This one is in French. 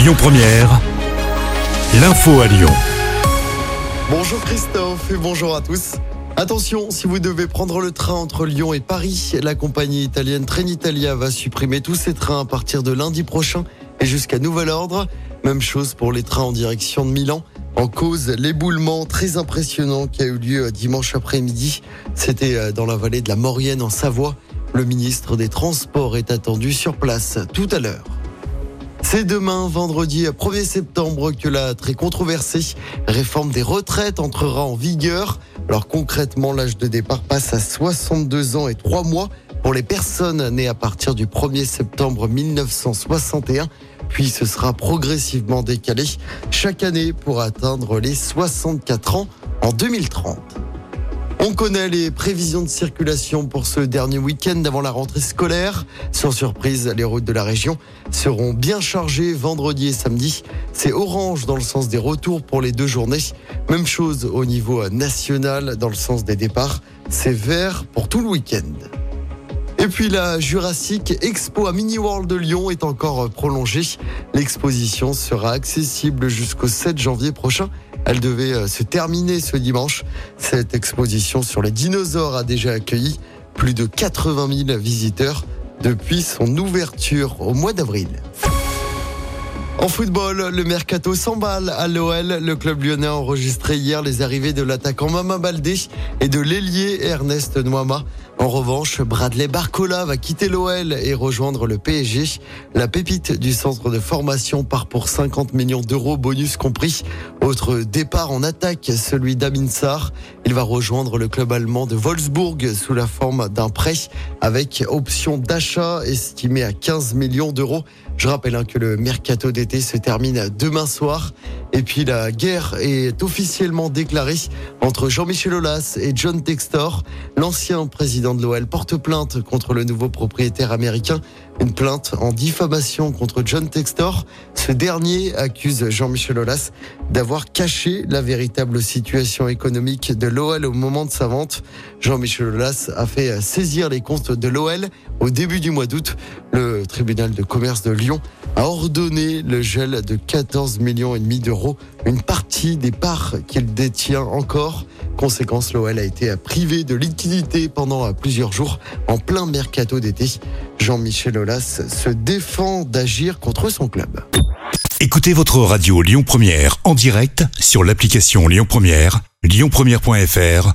Lyon Première, l'info à Lyon. Bonjour Christophe et bonjour à tous. Attention, si vous devez prendre le train entre Lyon et Paris, la compagnie italienne Trenitalia va supprimer tous ses trains à partir de lundi prochain et jusqu'à nouvel ordre. Même chose pour les trains en direction de Milan. En cause, l'éboulement très impressionnant qui a eu lieu dimanche après-midi. C'était euh, dans la vallée de la Maurienne en Savoie. Le ministre des Transports est attendu sur place tout à l'heure. C'est demain, vendredi 1er septembre, que la très controversée réforme des retraites entrera en vigueur. Alors concrètement, l'âge de départ passe à 62 ans et 3 mois pour les personnes nées à partir du 1er septembre 1961. Puis ce sera progressivement décalé chaque année pour atteindre les 64 ans en 2030. On connaît les prévisions de circulation pour ce dernier week-end avant la rentrée scolaire. Sans surprise, les routes de la région seront bien chargées vendredi et samedi. C'est orange dans le sens des retours pour les deux journées. Même chose au niveau national dans le sens des départs. C'est vert pour tout le week-end. Et puis la Jurassic Expo à Mini World de Lyon est encore prolongée. L'exposition sera accessible jusqu'au 7 janvier prochain. Elle devait euh, se terminer ce dimanche. Cette exposition sur les dinosaures a déjà accueilli plus de 80 000 visiteurs depuis son ouverture au mois d'avril. En football, le mercato s'emballe à l'OL. Le club lyonnais a enregistré hier les arrivées de l'attaquant Mama Baldé et de l'ailier Ernest Noama. En revanche, Bradley Barcola va quitter l'OL et rejoindre le PSG. La pépite du centre de formation part pour 50 millions d'euros, bonus compris. Autre départ en attaque, celui d'Amin Sarr. Il va rejoindre le club allemand de Wolfsburg sous la forme d'un prêt avec option d'achat estimée à 15 millions d'euros. Je rappelle hein, que le mercato d'été se termine demain soir. Et puis la guerre est officiellement déclarée entre Jean-Michel Aulas et John Textor. L'ancien président de l'OL porte plainte contre le nouveau propriétaire américain. Une plainte en diffamation contre John Textor. Ce dernier accuse Jean-Michel Aulas d'avoir caché la véritable situation économique de l'OL au moment de sa vente. Jean-Michel Aulas a fait saisir les comptes de l'OL au début du mois d'août. Tribunal de commerce de Lyon a ordonné le gel de 14 millions et demi d'euros, une partie des parts qu'il détient encore. Conséquence, l'OL a été privé de liquidité pendant plusieurs jours en plein mercato d'été. Jean-Michel Aulas se défend d'agir contre son club. Écoutez votre radio Lyon Première en direct sur l'application Lyon Première, lyonpremière.fr